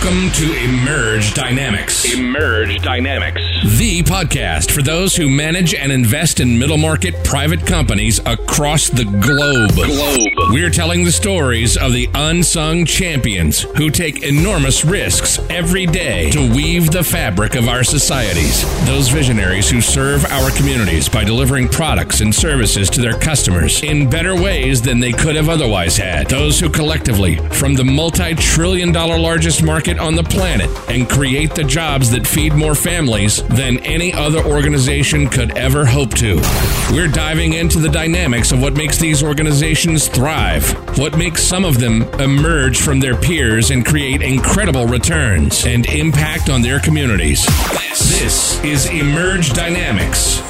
Welcome to Emerge Dynamics. Emerge Dynamics. The podcast for those who manage and invest in middle market private companies across the globe. Globe. We're telling the stories of the unsung champions who take enormous risks every day to weave the fabric of our societies. Those visionaries who serve our communities by delivering products and services to their customers in better ways than they could have otherwise had. Those who collectively, from the multi trillion dollar largest market on the planet, and create the jobs that feed more families than any other organization could ever hope to. We're diving into the dynamics of what makes these organizations thrive, what makes some of them emerge from their peers and create incredible returns and impact on their communities. This is Emerge Dynamics.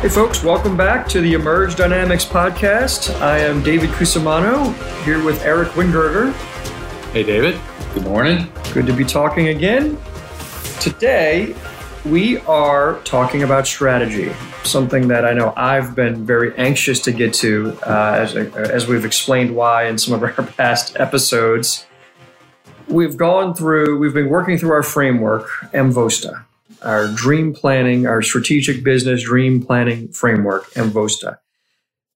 Hey, folks, welcome back to the Emerge Dynamics podcast. I am David Cusimano here with Eric Wingerger. Hey, David. Good morning. Good to be talking again. Today, we are talking about strategy, something that I know I've been very anxious to get to, uh, as, as we've explained why in some of our past episodes. We've gone through, we've been working through our framework, MVOSTA, our dream planning, our strategic business dream planning framework, MVOSTA.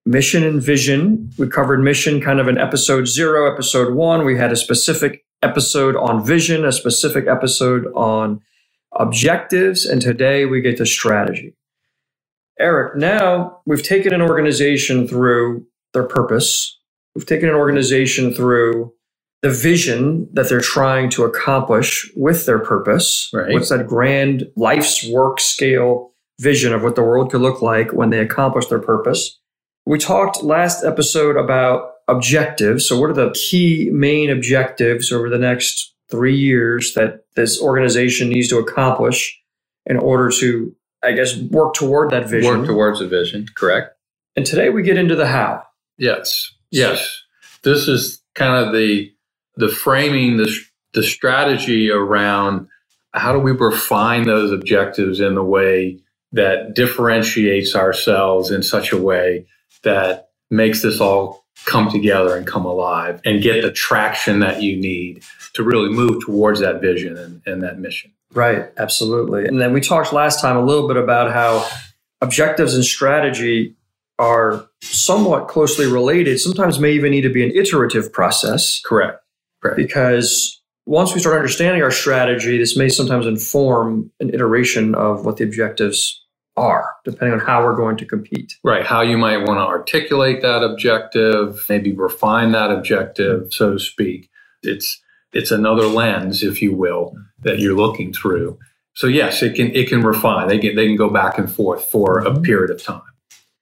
Mission and vision. We covered mission kind of in episode zero, episode one. We had a specific episode on vision, a specific episode on objectives, and today we get to strategy. Eric, now we've taken an organization through their purpose. We've taken an organization through the vision that they're trying to accomplish with their purpose. Right. What's that grand life's work scale vision of what the world could look like when they accomplish their purpose? We talked last episode about objectives. So, what are the key main objectives over the next three years that this organization needs to accomplish in order to, I guess, work toward that vision? Work towards a vision, correct? and today we get into the how. Yes. Yes. This is kind of the the framing, the the strategy around how do we refine those objectives in the way that differentiates ourselves in such a way that makes this all come together and come alive and get the traction that you need to really move towards that vision and, and that mission. Right, absolutely. And then we talked last time a little bit about how objectives and strategy are somewhat closely related, sometimes may even need to be an iterative process. Correct. Correct. Because once we start understanding our strategy, this may sometimes inform an iteration of what the objectives are, depending on how we're going to compete. Right. How you might want to articulate that objective, maybe refine that objective, so to speak. It's it's another lens, if you will, that you're looking through. So yes, it can it can refine. They can they can go back and forth for a mm-hmm. period of time.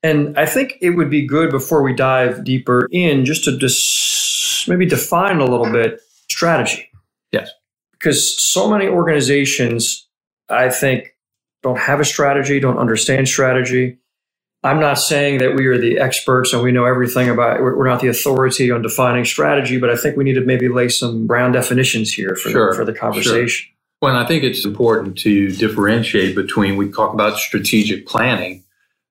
And I think it would be good before we dive deeper in just to dis- maybe define a little bit strategy. Yes. Because so many organizations, I think, don't have a strategy, don't understand strategy. I'm not saying that we are the experts and we know everything about we're not the authority on defining strategy, but I think we need to maybe lay some ground definitions here for, Sure, the, for the conversation. Well, and I think it's important to differentiate between we talk about strategic planning,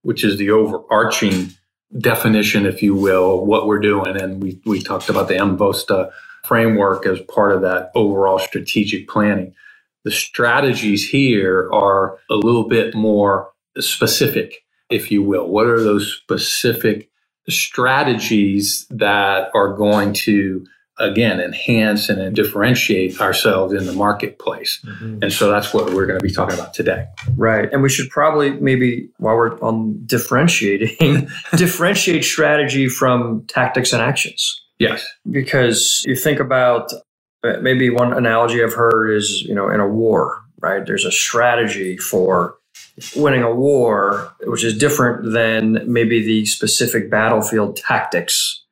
which is the overarching definition, if you will, of what we're doing. And we, we talked about the MVOSTA framework as part of that overall strategic planning. The strategies here are a little bit more specific, if you will. What are those specific strategies that are going to again enhance and differentiate ourselves in the marketplace mm-hmm. and so that's what we're going to be talking about today Right. And we should probably maybe while we're on differentiating, differentiate strategy from tactics and actions. yes Because you think about maybe one analogy I've heard is, you know, in a war, right? There's a strategy for winning a war, which is different than maybe the specific battlefield tactics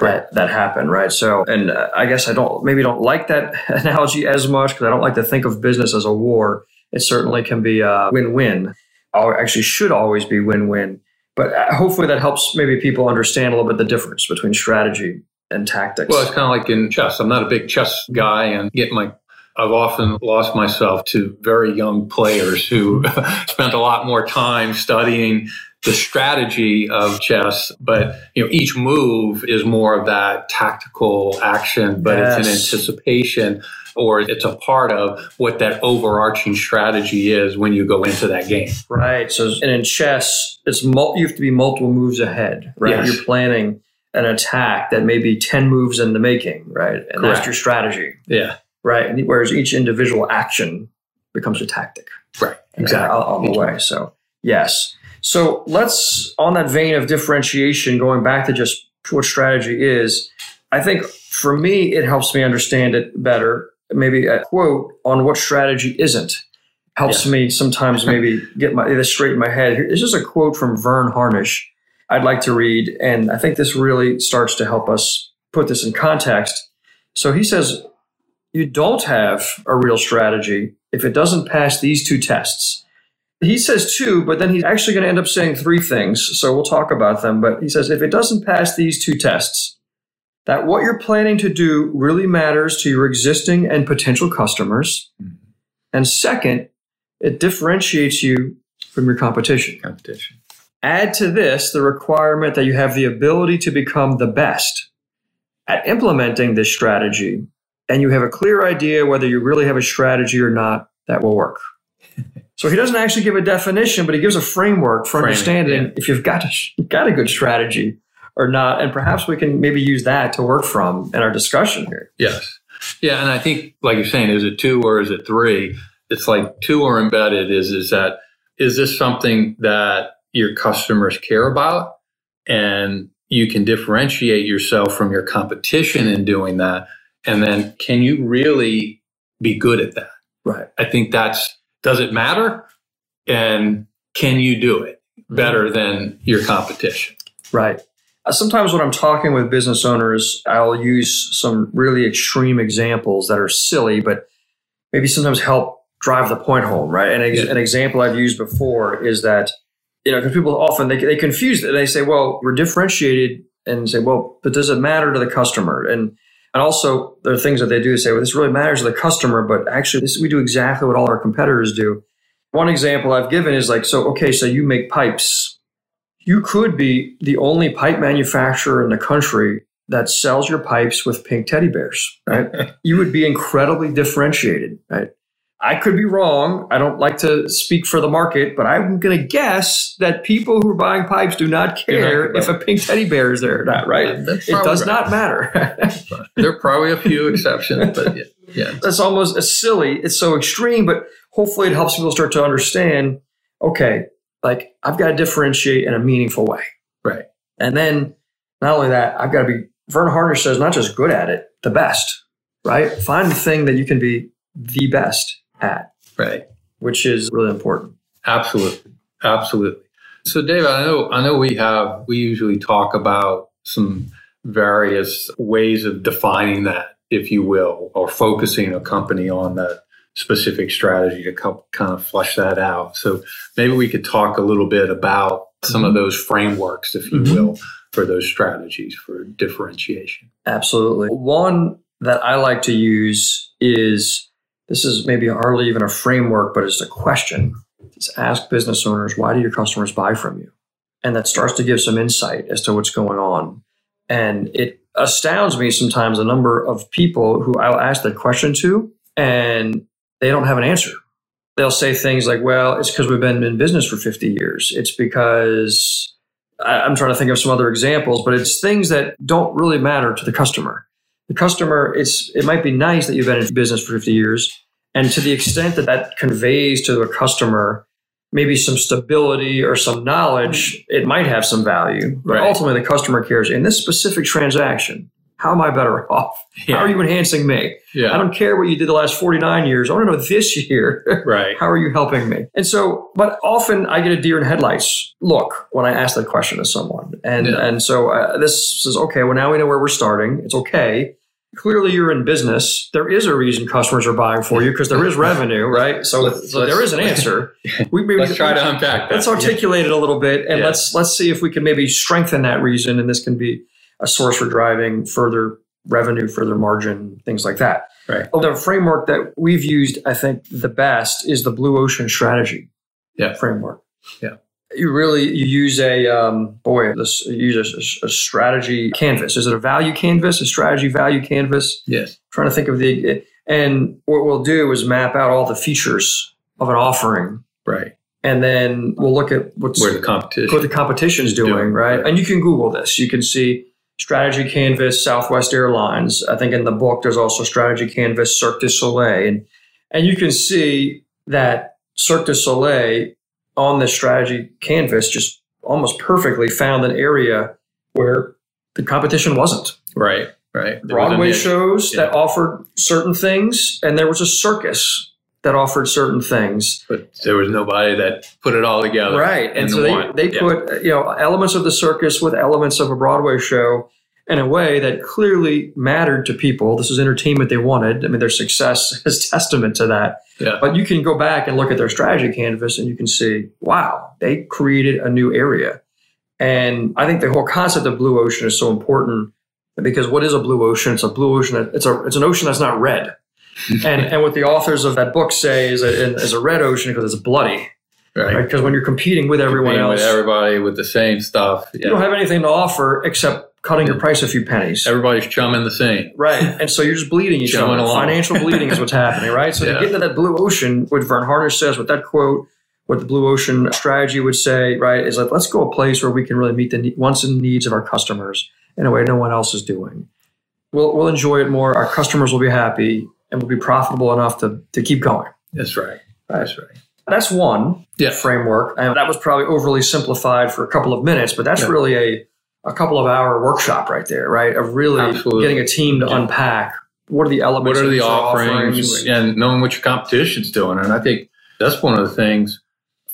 that, that happen, right? So, and uh, I guess I don't, maybe don't like that analogy as much because I don't like to think of business as a war. It certainly can be a win-win. Or actually should always be win-win. But uh, hopefully that helps maybe people understand a little bit the difference between strategy and tactics. well it's kind of like in chess i'm not a big chess guy and get my I've often lost myself to very young players who spent a lot more time studying the strategy of chess, but you know each move is more of that tactical action, but it's an anticipation or it's a part of what that overarching strategy is when you go into that game. Right. So, and in chess, it's mul- you have to be multiple moves ahead, right? Yes. You're planning an attack that may be 10 moves in the making, right? And that's your strategy, Yeah, right? And whereas each individual action becomes a tactic right, uh, exactly. on, on the way. So, yes. So, let's, on that vein of differentiation, going back to just what strategy is, I think for me, it helps me understand it better. Maybe a quote on what strategy isn't helps Yeah. me sometimes maybe get my this straight in my head. This is a quote from Verne Harnish I'd like to read, and I think this really starts to help us put this in context. So he says, You don't have a real strategy if it doesn't pass these two tests. He says two, but then he's actually going to end up saying three things. So we'll talk about them. But he says, if it doesn't pass these two tests, that what you're planning to do really matters to your existing and potential customers. Mm-hmm. And second, it differentiates you from your competition. Competition. Add to this the requirement that you have the ability to become the best at implementing this strategy, and you have a clear idea whether you really have a strategy or not that will work. so he doesn't actually give a definition, but he gives a framework for Framing, understanding yeah. if you've got a, got a good strategy or not, and perhaps we can maybe use that to work from in our discussion here. Yes. Yeah, and I think, like you're saying, is it two or is it three? It's like two or embedded is is that is this something that your customers care about, and you can differentiate yourself from your competition in doing that, and then can you really be good at that? Right. I think that's does it matter, and can you do it better than your competition? Right. Uh, Sometimes when I'm talking with business owners, I'll use some really extreme examples that are silly, but maybe sometimes help drive the point home, right? And ex- Yeah. an example I've used before is that, you know, because people often, they, they confuse it. They say, well, we're differentiated and say, well, but does it matter to the customer? And and also, there are things that they do say, well, this really matters to the customer, but actually, this, we do exactly what all our competitors do. One example I've given is like, so, okay, so you make pipes. You could be the only pipe manufacturer in the country that sells your pipes with pink teddy bears, right? you would be incredibly differentiated, right? I could be wrong. I don't like to speak for the market, but I'm going to guess that people who are buying pipes do not care if a pink teddy bear is there or not, right? It does right. not matter. There are probably a few exceptions, but yeah, yeah. That's almost as silly. It's so extreme, but hopefully it helps people start to understand okay, like I've got to differentiate in a meaningful way. Right. And then not only that, I've got to be, Verne Harnish says, not just good at it, the best, right? Find the thing that you can be the best at, Right. which is really important. Absolutely. Absolutely. So David, I know I know we have we usually talk about some various ways of defining that, if you will, or focusing a company on that specific strategy to co- kind of flush that out. So maybe we could talk a little bit about some of those frameworks, if you Mhm. will, for those strategies for differentiation. Absolutely. One that I like to use is this is maybe hardly even a framework, but it's a question. Just ask business owners, why do your customers buy from you? And that starts to give some insight as to what's going on. And it astounds me sometimes the number of people who I'll ask that question to and they don't have an answer. They'll say things like, well, it's because we've been in business for 50 years. It's because I'm trying to think of some other examples, but it's things that don't really matter to the customer. The customer, it's it might be nice that you've been in business for 50 years, and to the extent that that conveys to the customer maybe some stability or some knowledge, it might have some value. But Right. ultimately, the customer cares in this specific transaction. How am I better off? How are you enhancing me? Yeah. I don't care what you did the last 49 years. I want to know this year. right. How are you helping me? And so, but often I get a deer in headlights look when I ask that question to someone. And, Yeah. and so uh, this says, okay, well, now we know where we're starting. It's okay. Clearly, you're in business. There is a reason customers are buying for you because there is revenue, right? So, Let's- so there is an answer. We maybe Let's try to unpack that. let's articulate it a little bit and Yeah. let's let's see if we can maybe strengthen that reason and this can be a source for driving further revenue further margin things like that Right. the framework that we've used i think the best is the blue ocean strategy Yeah. framework Yeah. You really you use a um, boy this use a, a strategy canvas. Is it a value canvas? A strategy value canvas? Yes. trying to think of the and what we'll do is map out all the features of an offering, Right. and then we'll look at what's Where the competition. what the competition's doing, Doing, right? right. And you can Google this. You can see strategy canvas, Southwest Airlines. I think in the book there's also strategy canvas, Cirque du Soleil, and and you can see that Cirque du Soleil on this strategy canvas just almost perfectly found an area where the competition wasn't. right. Right. There Broadway shows Yeah. that offered certain things, and there was a circus that offered certain things. But there was nobody that put it all together. Right. And so they, one. they Yeah. put, you know, elements of the circus with elements of a Broadway show in a way that clearly mattered to people. This is entertainment they wanted. I mean, their success is testament to that. Yeah. But you can go back and look at their strategy canvas and you can see, wow, they created a new area. And I think the whole concept of blue ocean is so important because what is a blue ocean? It's a blue ocean. It's a it's an ocean that's not red. and and what the authors of that book say is a, is a red ocean because it's bloody. Right. Right? Because when you're competing with everyone Competing else, With everybody with the same stuff. you don't have anything to offer except cutting your price a few pennies. Everybody's chumming the same. Right. And so you're just bleeding each Going other. along. Financial bleeding is what's happening, right? So Yeah. to get into that blue ocean, what Verne Harnish says, what that quote, what the blue ocean strategy would say, right, is like, let's go a place where we can really meet the wants and needs of our customers in a way no one else is doing. We'll, we'll enjoy it more. Our customers will be happy and we'll be profitable enough to, to keep going. That's right. That's right. That's one Yeah. framework. And that was probably overly simplified for a couple of minutes, but that's Yeah. really a, a couple of hour workshop right there, right? Of really Absolutely. getting a team to Yeah. unpack what are the elements What are the each offerings, and knowing what your competition's doing. And I think that's one of the things.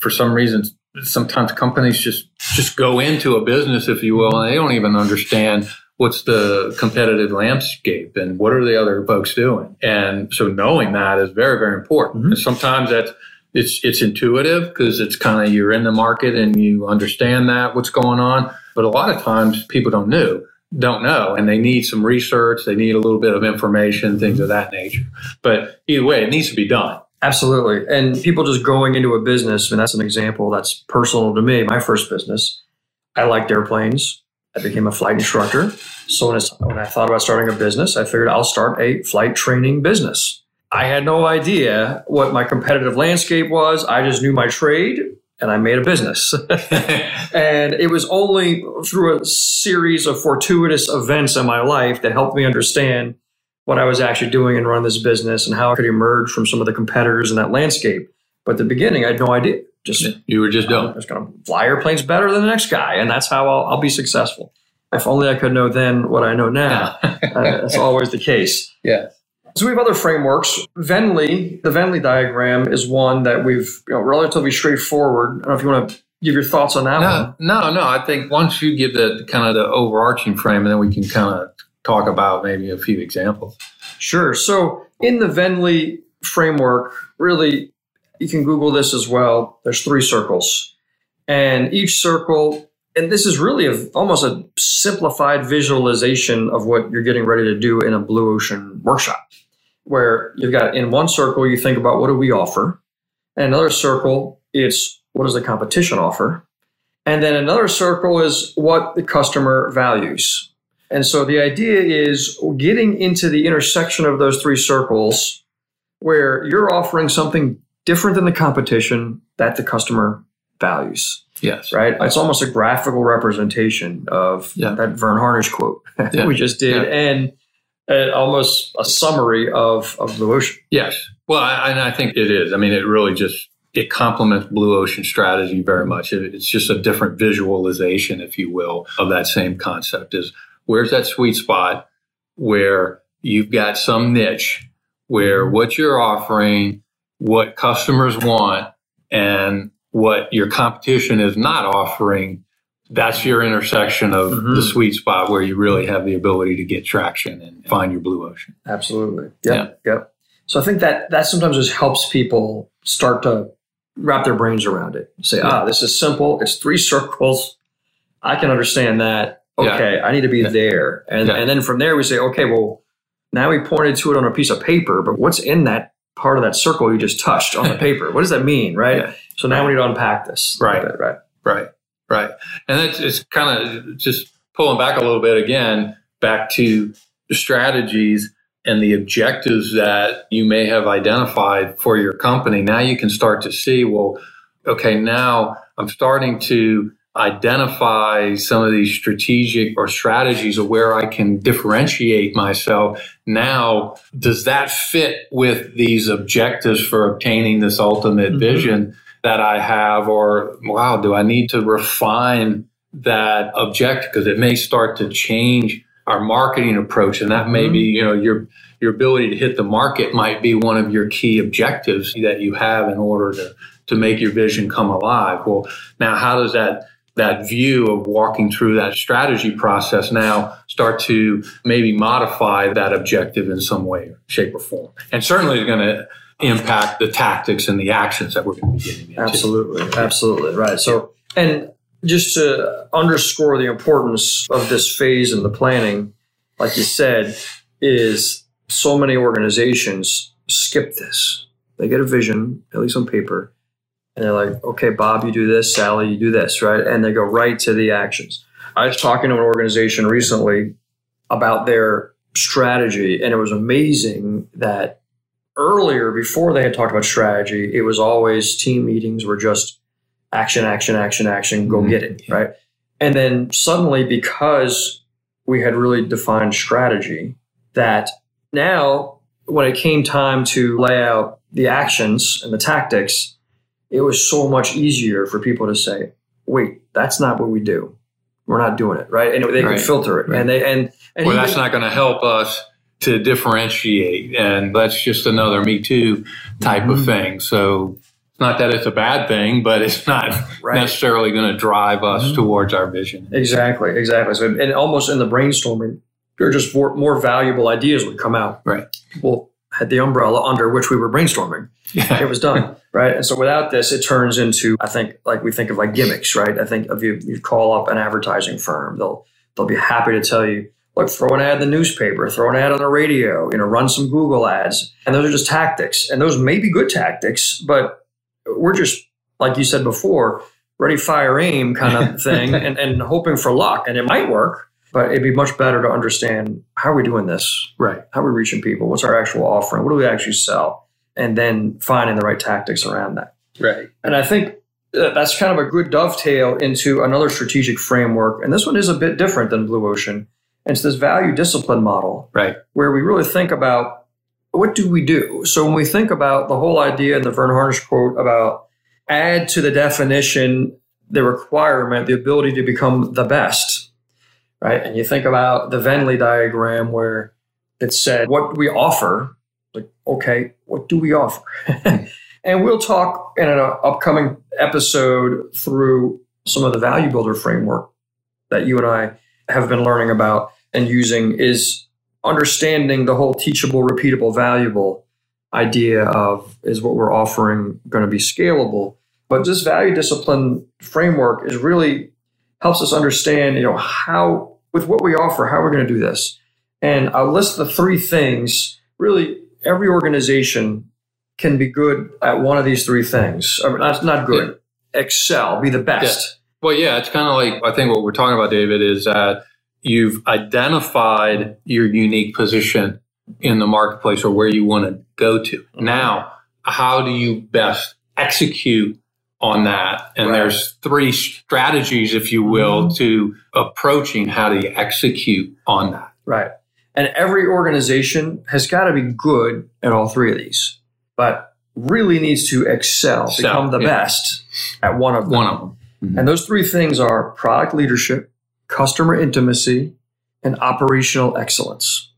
For some reason, sometimes companies just just go into a business, if you will, and they don't even understand what's the competitive landscape and what are the other folks doing. And so knowing that is very very important. Mhm. And sometimes that's it's it's intuitive because it's kind of you're in the market and you understand that what's going on. But a lot of times people don't know don't know and they need some research they need a little bit of information things of that nature but either way it needs to be done Absolutely. And people just going into a business, and that's an example that's personal to me. My first business, I liked airplanes. I became a flight instructor. So when, I thought about starting a business, I figured I'll start a flight training business. I had no idea what my competitive landscape was. I just knew my trade and I made a business. and it was only through a series of fortuitous events in my life that helped me understand what I was actually doing and run this business and how I could emerge from some of the competitors in that landscape. But at the beginning, I had no idea. Just you were just I'm doing just going to fly airplanes better than the next guy, and that's how I'll, I'll be successful. If only I could know then what I know now. uh, that's always the case. yeah So we have other frameworks. Venli, the Venli diagram is one that we've you know, relatively straightforward. I don't know if you want to give your thoughts on that one. no no no i think once you give the kind of the overarching frame and then we can kind of talk about maybe a few examples Sure. So in the Venli framework, really, you can Google this as well. There's three circles, and each circle, and this is really a, almost a simplified visualization of what you're getting ready to do in a blue ocean workshop, where you've got in one circle you think about what do we offer, and another circle it's what does the competition offer, and then another circle is what the customer values. And so the idea is getting into the intersection of those three circles where you're offering something different than the competition that the customer values, yes right? It's almost a graphical representation of Yeah. that Verne Harnish quote that Yeah. we just did Yeah. and uh, almost a summary of, of Blue Ocean. yes. Well I, and i think it is. I mean it really just it complements blue ocean strategy very much. It- it's just a different visualization if you will of that same concept is where's that sweet spot where you've got some niche where what you're offering, what customers want, and what your competition is not offering, that's your intersection of Mhm. the sweet spot where you really have the ability to get traction and find your blue ocean. Absolutely. Yep. Yep. So I think that that sometimes just helps people start to wrap their brains around it. Say, Yeah. ah, this is simple. It's three circles. I can understand that. Yeah. Okay, I need to be Yeah. there. And Yeah. and then from there we say, okay, well, now we pointed to it on a piece of paper, but what's in that part of that circle you just touched on the paper? What does that mean? Right. Yeah. So now we need to unpack this. Right. Bit, Right. Right, right. And that's it's kind of just pulling back a little bit again, back to the strategies and the objectives that you may have identified for your company. Now you can start to see, well, okay, now I'm starting to identify some of these strategic or strategies of where I can differentiate myself. Now, does that fit with these objectives for obtaining this ultimate mm-hmm. vision that I have? Or, wow, do I need to refine that objective? Because it may start to change our marketing approach. And that may mm-hmm. be, you know, your, your ability to hit the market might be one of your key objectives that you have in order to, to make your vision come alive. Well, now how does that that view of walking through that strategy process now start to maybe modify that objective in some way, shape, or form. And certainly it's going to impact the tactics and the actions that we're going to be getting into. Absolutely. Absolutely. Right. So, and just to underscore the importance of this phase in the planning, like you said, is so many organizations skip this. They get a vision, at least on paper, and they're like, okay, Bob, you do this, Sally, you do this, right? And they go right to the actions. I was talking to an organization recently about their strategy, and it was amazing that earlier, before they had talked about strategy, it was always team meetings were just action, action, action, action, go mm-hmm. get it, right? And then suddenly, because we had really defined strategy, that now when it came time to lay out the actions and the tactics, it was so much easier for people to say, wait, that's not what we do. We're not doing it, right? And they right. could filter it. Right. And they and, and well, that's not going to help us to differentiate. And that's just another Me Too type mm-hmm. of thing. So it's not that it's a bad thing, but it's not right. necessarily going to drive us mm-hmm. towards our vision. Exactly, exactly. So, and almost in the brainstorming, there are just more, more valuable ideas would come out. Right. Well, had the umbrella under which we were brainstorming. Yeah. It was done. right. And so without this, it turns into, I think, like we think of like gimmicks, right? I think if you, you call up an advertising firm, they'll, they'll be happy to tell you, look, throw an ad in the newspaper, throw an ad on the radio, you know, run some Google ads. And those are just tactics. And those may be good tactics, but we're just, like you said before, ready, fire, aim kind of thing and, and hoping for luck. And it might work, but it'd be much better to understand how are we doing this? Right. How are we reaching people? What's our actual offering? What do we actually sell? And then finding the right tactics around that. Right. And I think that's kind of a good dovetail into another strategic framework. And this one is a bit different than Blue Ocean. And it's this value discipline model. Right. Where we really think about what do we do? So when we think about the whole idea in the Verne Harnish quote about add to the definition the requirement, the ability to become the best right? And you think about the Venn diagram where it said what do we offer, like, okay, what do we offer? and we'll talk in an upcoming episode through some of the value builder framework that you and I have been learning about and using is understanding the whole teachable, repeatable, valuable idea of is what we're offering going to be scalable. But this value discipline framework is really helps us understand, you know, how with what we offer, how we're going to do this. And I'll list the three things. Really, every organization can be good at one of these three things. I mean, not, not good. Yeah. Excel, be the best. Well, yeah, it's kind of like I think what we're talking about, David, is that you've identified your unique position in the marketplace or where you want to go to. Mm-hmm. Now, how do you best execute on that. And right. there's three strategies, if you will, mm-hmm. to approaching how to execute on that. Right. And every organization has got to be good at all three of these, but really needs to excel, excel become the yeah. best at one of them. One of them. Mm-hmm. And those three things are product leadership, customer intimacy, and operational excellence.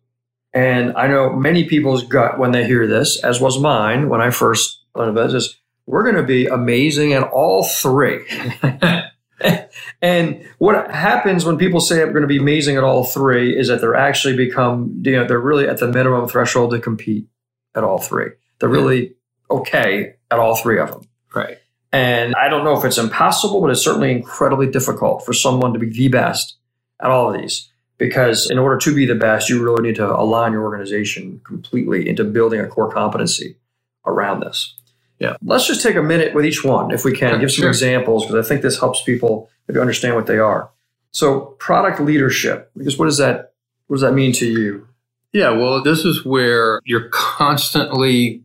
And I know many people's gut when they hear this, as was mine when I first learned about this, we're going to be amazing at all three. and what happens when people say I'm going to be amazing at all three is that they're actually become, you know, they're really at the minimum threshold to compete at all three. They're really okay at all three of them. Right. And I don't know if it's impossible, but it's certainly incredibly difficult for someone to be the best at all of these. Because in order to be the best, you really need to align your organization completely into building a core competency around this. Yeah. Let's just take a minute with each one, if we can, Yeah, give some sure. examples, because I think this helps people maybe understand what they are. So, product leadership, because what does that what does that mean to you? Yeah, well, this is where you're constantly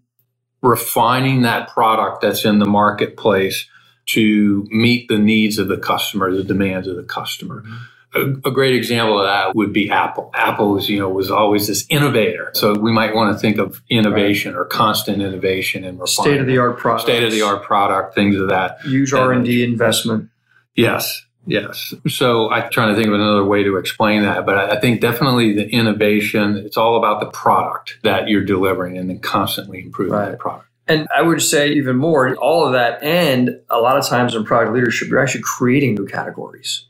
refining that product that's in the marketplace to meet the needs of the customer, the demands of the customer. Mm-hmm. A, a great example of that would be Apple. Apple was, you know, was always this innovator. So we might want to think of innovation or constant innovation and State of the art product. state of the art product, things of that. Huge R and D investment. Yes, yes. So I'm trying to think of another way to explain that, but I think definitely the innovation. It's all about the product that you're delivering, and then constantly improving Right. that product. And I would say even more, all of that, and a lot of times in product leadership, you're actually creating new categories.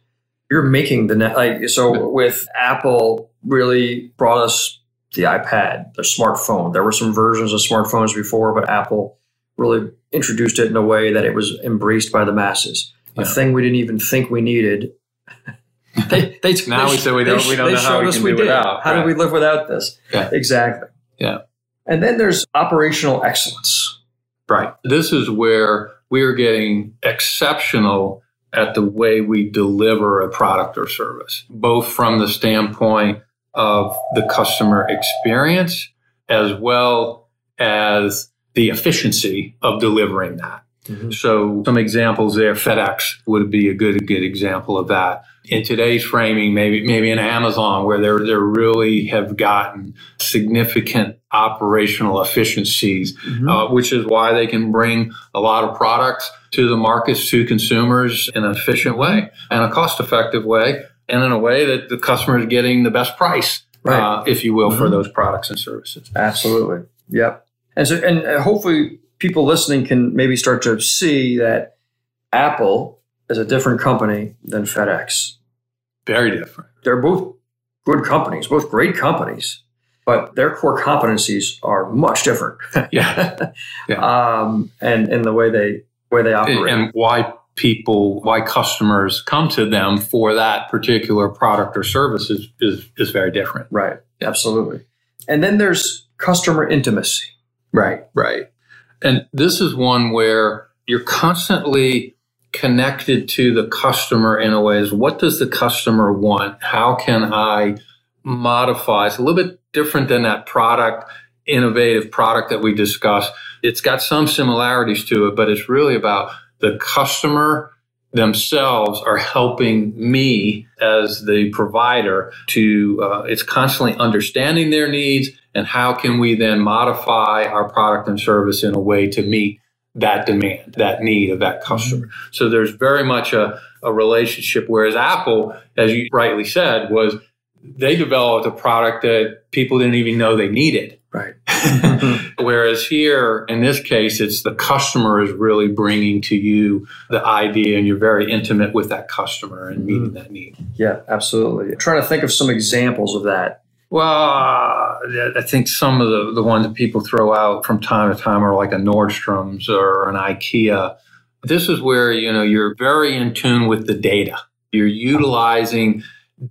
You're making the net like so with Apple really brought us the iPad, the smartphone. There were some versions of smartphones before, but Apple really introduced it in a way that it was embraced by the masses. A thing we didn't even think we needed. they, they, Now they- we say we don't- we don't know how showed we us can we do did. without, How right. did we live without this? Yeah. Exactly. Yeah. And then there's operational excellence. Right. This is where we're getting exceptional at the way we deliver a product or service, both from the standpoint of the customer experience as well as the efficiency of delivering that. So some examples there, FedEx would be a good good example of that. In today's framing, maybe maybe in Amazon, where they're they really have gotten significant operational efficiencies, uh, which is why they can bring a lot of products to the markets to consumers in an efficient way and a cost effective way, and in a way that the customer is getting the best price, Right. uh, if you will, for Mhm. those products and services. Absolutely. Yep. And so, and uh, hopefully, people listening can maybe start to see that Apple is a different company than FedEx. Very different. They're both good companies, both great companies, but their core competencies are much different. Yeah. um, and in the way they way they operate. and why people, why customers come to them for that particular product or service is, is, is very different. right. Absolutely. And then there's customer intimacy. Right, right. And this is one where you're constantly connected to the customer in a way is what does the customer want? How can I modify? It's a little bit different than that product, innovative product that we discussed. It's got some similarities to it, but it's really about the customer themselves are helping me as the provider to uh, it's constantly understanding their needs and how can we then modify our product and service in a way to meet that demand that need of that customer mm-hmm. so there's very much a, a relationship whereas apple as you rightly said was they developed a product that people didn't even know they needed Right. Mm-hmm. Whereas here, in this case, it's the customer is really bringing to you the idea, and you're very intimate with that customer and meeting mm-hmm. that need. Yeah, absolutely. I'm trying to think of some examples of that. Well, I think some of the, the ones that people throw out from time to time are like a Nordstrom's or an IKEA. This is where, you know, you're very in tune with the data. You're utilizing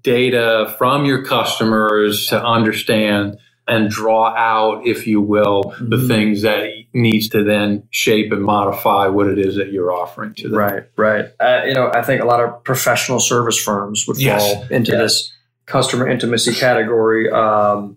data from your customers to understand and draw out, if you will, the Mhm. things that needs to then shape and modify what it is that you're offering to them. Right, right. Uh, you know, I think a lot of professional service firms would Yes, fall into yes. this customer intimacy category. Um,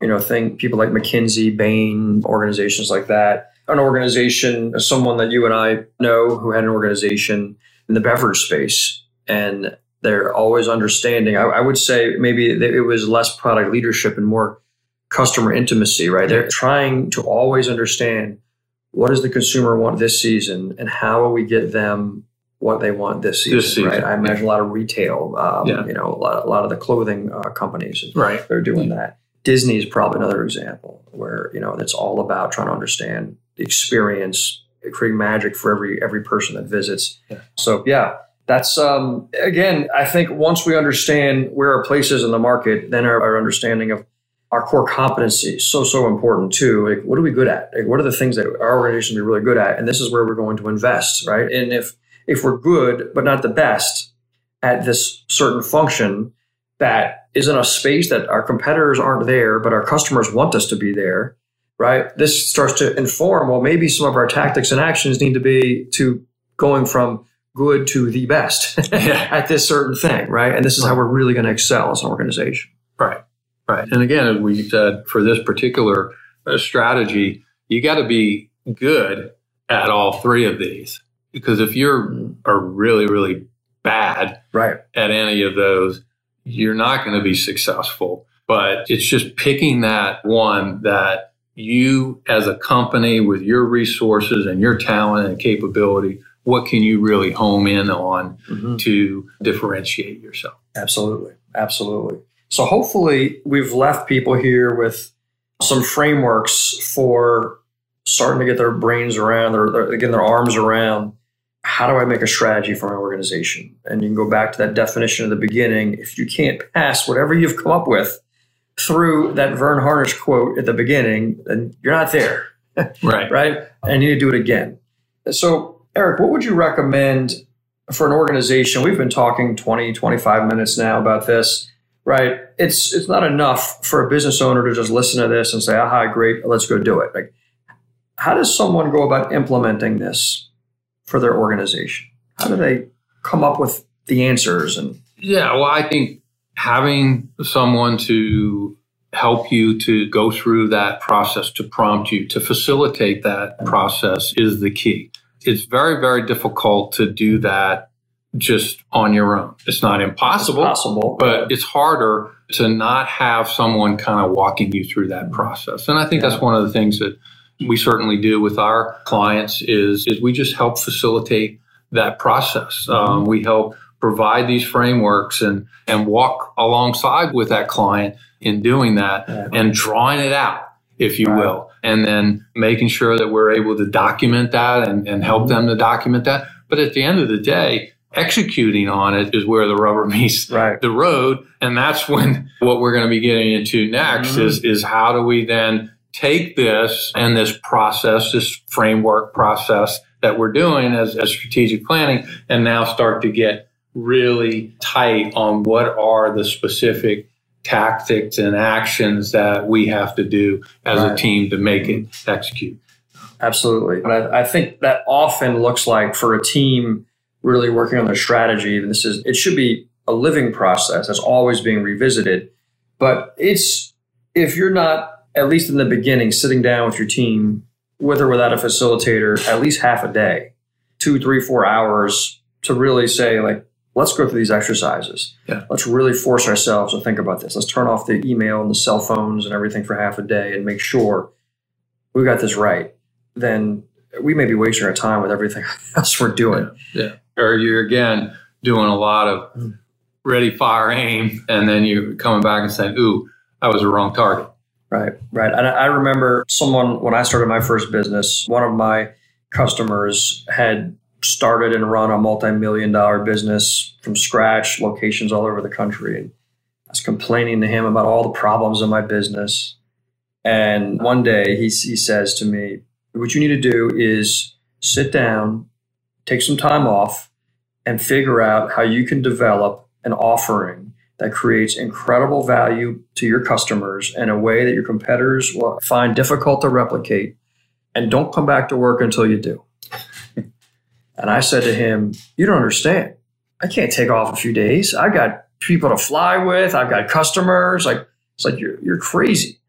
you know, think people like McKinsey, Bain, organizations like that. An organization, someone that you and I know who had an organization in the beverage space, and they're always understanding. I, I would say maybe it was less product leadership and more customer intimacy, right? They're trying to always understand what does the consumer want this season and how will we get them what they want this season, This season, right? I imagine a lot of retail, um, Yeah. you know, a lot, a lot of the clothing uh, companies, Right. they're doing that. Disney is probably another example where, you know, it's all about trying to understand the experience, creating magic for every, every person that visits. Yeah. So yeah, that's, um, again, I think once we understand where our place is in the market, then our, our understanding of our core competency is so so important too. Like, what are we good at? Like, what are the things that our organization be really good at? And this is where we're going to invest, right? And if if we're good but not the best at this certain function that is in a space that our competitors aren't there, but our customers want us to be there, right? This starts to inform, well, maybe some of our tactics and actions need to be to going from good to the best at this certain thing, right? And this is how we're really going to excel as an organization. Right. Right. And again, as we said, for this particular uh, strategy, you got to be good at all three of these. Because if you're are really, really bad Right. at any of those, you're not going to be successful. But it's just picking that one that you, as a company with your resources and your talent and capability, what can you really home in on Mhm. to differentiate yourself? Absolutely. Absolutely. So hopefully we've left people here with some frameworks for starting to get their brains around, their, their getting their arms around how do I make a strategy for my organization? And you can go back to that definition at the beginning. If you can't pass whatever you've come up with through that Verne Harnish quote at the beginning, then you're not there Right. right? And you need to do it again. So, Eric, what would you recommend for an organization? We've been talking 20, 25 minutes now about this, right? It's it's not enough for a business owner to just listen to this and say, aha, great, let's go do it. Like, how does someone go about implementing this for their organization? How do they come up with the answers and Yeah, well, I think having someone to help you to go through that process, to prompt you, to facilitate that process is the key. It's very, very difficult to do that just on your own. It's not impossible, it's possible? but it's harder to not have someone kind of walking you through that process. And I think that's one of the things that we certainly do with our clients is, is we just help facilitate that process. Um, we help provide these frameworks and, and walk alongside with that client in doing that Yeah. and drawing it out, if you Right. will, and then making sure that we're able to document that and, and help them to document that. But at the end of the day, executing on it is where the rubber meets right? the road. And that's when what we're going to be getting into next Mhm. is, is how do we then take this and this process, this framework process that we're doing as, as strategic planning and now start to get really tight on what are the specific tactics and actions that we have to do as a team to make it execute. Absolutely. And I, I think that often looks like for a team really working on their strategy, and this is it should be a living process that's always being revisited. But it's if you're not, at least in the beginning, sitting down with your team, with or without a facilitator, at least half a day, two, three, four hours to really say, like, let's go through these exercises. Yeah. Let's really force ourselves to think about this. Let's turn off the email and the cell phones and everything for half a day and make sure we got this right. Then we may be wasting our time with everything else we're doing. Yeah. Or you're again doing a lot of hmm. ready, fire, aim, and then you're coming back and saying, ooh, I was the wrong target. Right, right. And I remember someone when I started my first business, one of my customers had started and run a multi-million dollar business from scratch, locations all over the country. And I was complaining to him about all the problems in my business. And one day he, he says to me, What you need to do is sit down, take some time off, and figure out how you can develop an offering that creates incredible value to your customers in a way that your competitors will find difficult to replicate. And don't come back to work until you do. and I said to him, You don't understand. I can't take off a few days. I've got people to fly with, I've got customers. Like, it's like, You're, you're crazy.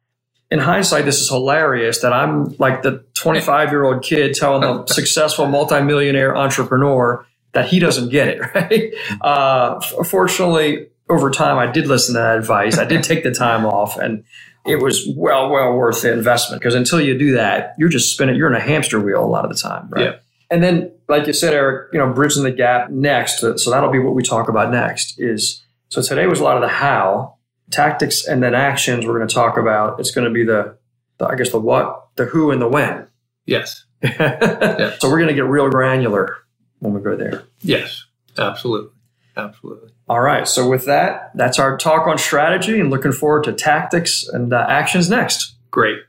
In hindsight, this is hilarious that I'm like the 25 year old kid telling a successful multimillionaire entrepreneur that he doesn't get it, right? Uh, fortunately, over time, I did listen to that advice. I did take the time off, and it was well, well worth the investment because until you do that, you're just spinning. You're in a hamster wheel a lot of the time, right? Yeah. And then, like you said, Eric, you know, bridging the gap next. Uh, so that'll be what we talk about next. Is so today was a lot of the how, tactics, and then actions. We're going to talk about. It's going to be the, the I guess the what, the who, and the when. Yes. So we're going to get real granular when we go there. Yes. Absolutely. Absolutely. All right. So with that, that's our talk on strategy and looking forward to tactics and uh, actions next. Great.